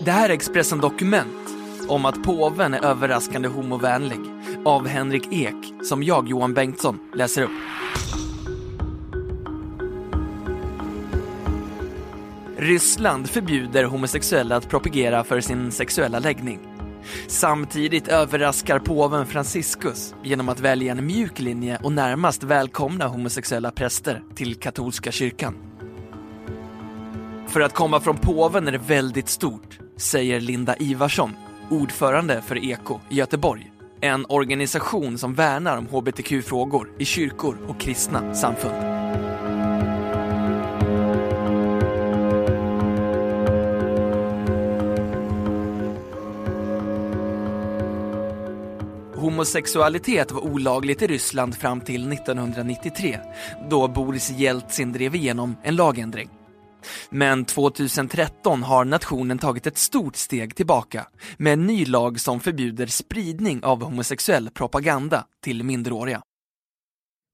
Det här är Expressen Dokument om att påven är överraskande homovänlig av Henrik Ek som jag, Johan Bengtsson, läser upp. Ryssland förbjuder homosexuella att propagera för sin sexuella läggning. Samtidigt överraskar påven Franciscus genom att välja en mjuk linje och närmast välkomna homosexuella präster till katolska kyrkan. För att komma från påven är det väldigt stort, säger Linda Ivarsson, ordförande för Eko i Göteborg. En organisation som värnar om hbtq-frågor i kyrkor och kristna samfund. Homosexualitet var olagligt i Ryssland fram till 1993 då Boris Jeltsin drev igenom en lagändring. Men 2013 har nationen tagit ett stort steg tillbaka med en ny lag som förbjuder spridning av homosexuell propaganda till minderåriga.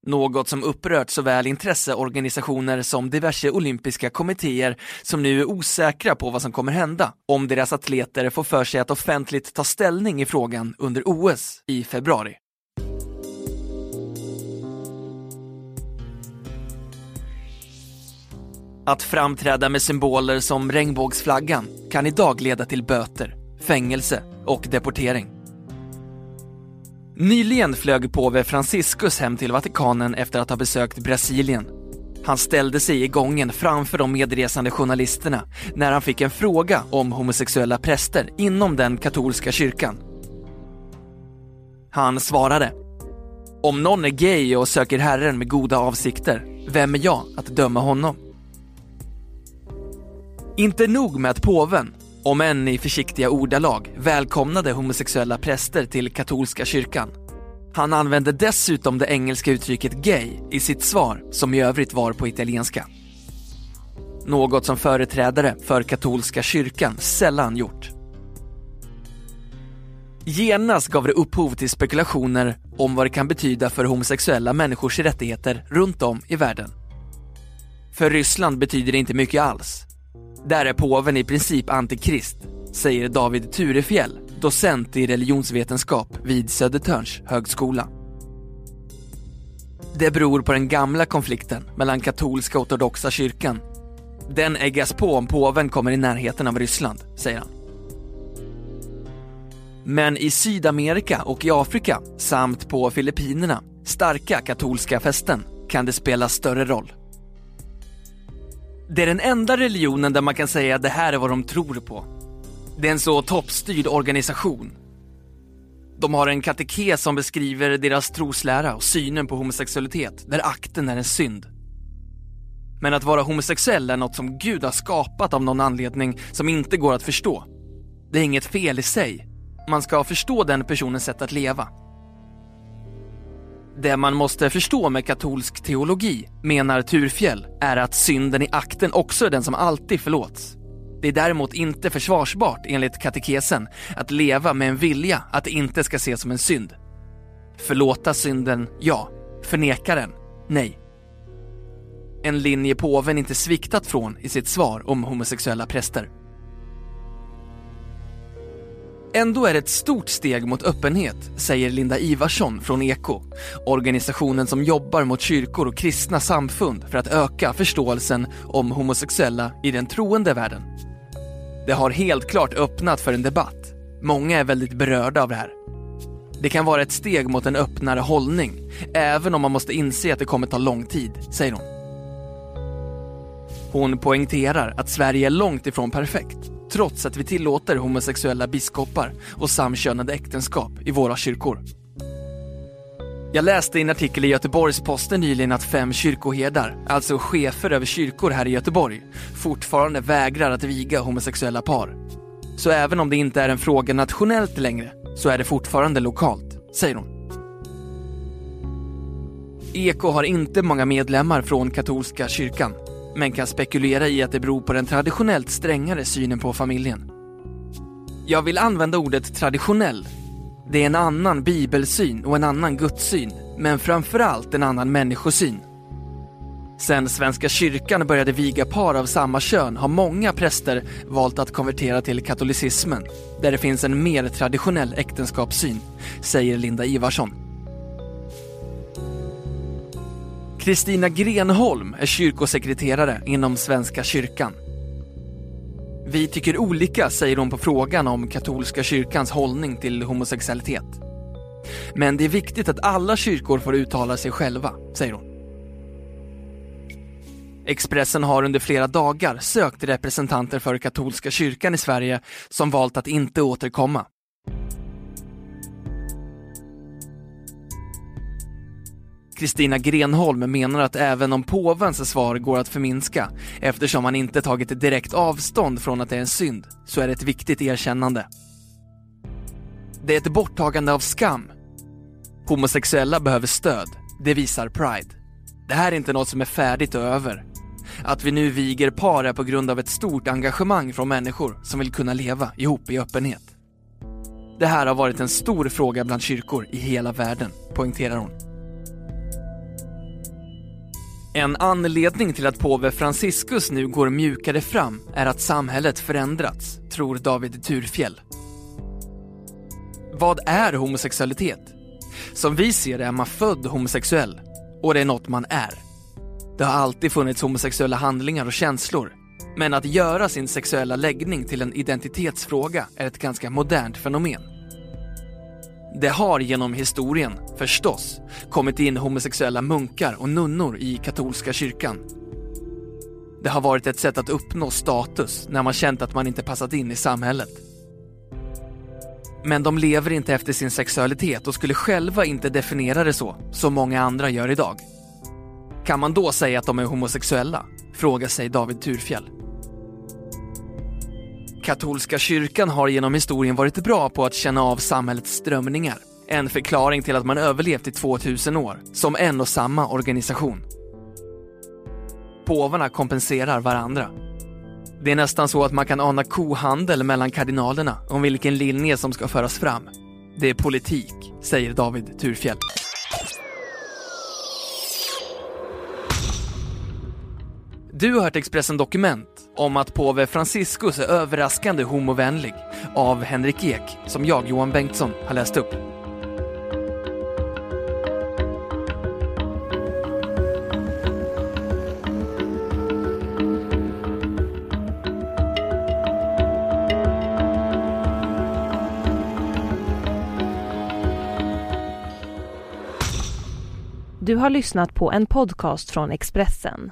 Något som upprört såväl intresseorganisationer som diverse olympiska kommittéer som nu är osäkra på vad som kommer hända om deras atleter får för sig att offentligt ta ställning i frågan under OS i februari. Att framträda med symboler som regnbågsflaggan kan idag leda till böter, fängelse och deportering. Nyligen flög påve Franciscus hem till Vatikanen efter att ha besökt Brasilien. Han ställde sig i gången framför de medresande journalisterna när han fick en fråga om homosexuella präster inom den katolska kyrkan. Han svarade Om någon är gay och söker Herren med goda avsikter, vem är jag att döma honom? Inte nog med att påven, om än i försiktiga ordalag, välkomnade homosexuella präster till katolska kyrkan. Han använde dessutom det engelska uttrycket gay i sitt svar, som i övrigt var på italienska. Något som företrädare för katolska kyrkan sällan gjort. Genast gav det upphov till spekulationer om vad det kan betyda för homosexuella människors rättigheter runt om i världen. För Ryssland betyder det inte mycket alls. Där är påven i princip antikrist, säger David Turefjell, docent i religionsvetenskap vid Södertörns högskola. Det beror på den gamla konflikten mellan katolska och ortodoxa kyrkan. Den äggas på om påven kommer i närheten av Ryssland, säger han. Men i Sydamerika och i Afrika samt på Filippinerna, starka katolska fästen, kan det spela större roll. Det är den enda religionen där man kan säga att det här är vad de tror på. Det är en så toppstyrd organisation. De har en katekes som beskriver deras troslära och synen på homosexualitet, där akten är en synd. Men att vara homosexuell är något som Gud har skapat av någon anledning som inte går att förstå. Det är inget fel i sig. Man ska förstå den personens sätt att leva. Det man måste förstå med katolsk teologi, menar Turfjell, är att synden i akten också är den som alltid förlåts. Det är däremot inte försvarsbart enligt katekesen att leva med en vilja att det inte ska ses som en synd. Förlåta synden, ja. Förneka den, nej. En linje påven inte sviktat från i sitt svar om homosexuella präster. Ändå är det ett stort steg mot öppenhet, säger Linda Ivarsson från Eko, organisationen som jobbar mot kyrkor och kristna samfund för att öka förståelsen om homosexuella i den troende världen. Det har helt klart öppnat för en debatt. Många är väldigt berörda av det här. Det kan vara ett steg mot en öppnare hållning, även om man måste inse att det kommer ta lång tid, säger hon. Hon poängterar att Sverige är långt ifrån perfekt trots att vi tillåter homosexuella biskopar och samkönade äktenskap i våra kyrkor. Jag läste i en artikel i Göteborgs-Posten nyligen att fem kyrkoherdar, alltså chefer över kyrkor här i Göteborg, fortfarande vägrar att viga homosexuella par. Så även om det inte är en fråga nationellt längre, så är det fortfarande lokalt, säger hon. Eko har inte många medlemmar från katolska kyrkan, men kan spekulera i att det beror på den traditionellt strängare synen på familjen. Jag vill använda ordet traditionell. Det är en annan bibelsyn och en annan gudssyn, men framförallt en annan människosyn. Sen Svenska kyrkan började viga par av samma kön har många präster valt att konvertera till katolicismen, där det finns en mer traditionell äktenskapssyn, säger Linda Ivarsson. Kristina Grenholm är kyrkosekreterare inom Svenska kyrkan. Vi tycker olika, säger hon på frågan om katolska kyrkans hållning till homosexualitet. Men det är viktigt att alla kyrkor får uttala sig själva, säger hon. Expressen har under flera dagar sökt representanter för katolska kyrkan i Sverige som valt att inte återkomma. Kristina Grenholm menar att även om påvens svar går att förminska eftersom han inte tagit direkt avstånd från att det är en synd, så är det ett viktigt erkännande. Det är ett borttagande av skam. Homosexuella behöver stöd, det visar Pride. Det här är inte något som är färdigt och över. Att vi nu viger par är på grund av ett stort engagemang från människor som vill kunna leva ihop i öppenhet. Det här har varit en stor fråga bland kyrkor i hela världen, poängterar hon. En anledning till att påve Franciscus nu går mjukare fram är att samhället förändrats, tror David Turfjell. Vad är homosexualitet? Som vi ser det är man född homosexuell och det är något man är. Det har alltid funnits homosexuella handlingar och känslor. Men att göra sin sexuella läggning till en identitetsfråga är ett ganska modernt fenomen. Det har genom historien, förstås, kommit in homosexuella munkar och nunnor i katolska kyrkan. Det har varit ett sätt att uppnå status när man känt att man inte passat in i samhället. Men de lever inte efter sin sexualitet och skulle själva inte definiera det så, som många andra gör idag. Kan man då säga att de är homosexuella? Frågar sig David Turfjell. Katolska kyrkan har genom historien varit bra på att känna av samhällets strömningar. En förklaring till att man överlevt i 2000 år, som en och samma organisation. Påvarna kompenserar varandra. Det är nästan så att man kan ana kohandel mellan kardinalerna om vilken linje som ska föras fram. Det är politik, säger David Turfjell. Du har hört Expressen Dokument om att påve Franciscus är överraskande homovänlig av Henrik Ek, som jag, Johan Bengtsson, har läst upp. Du har lyssnat på en podcast från Expressen.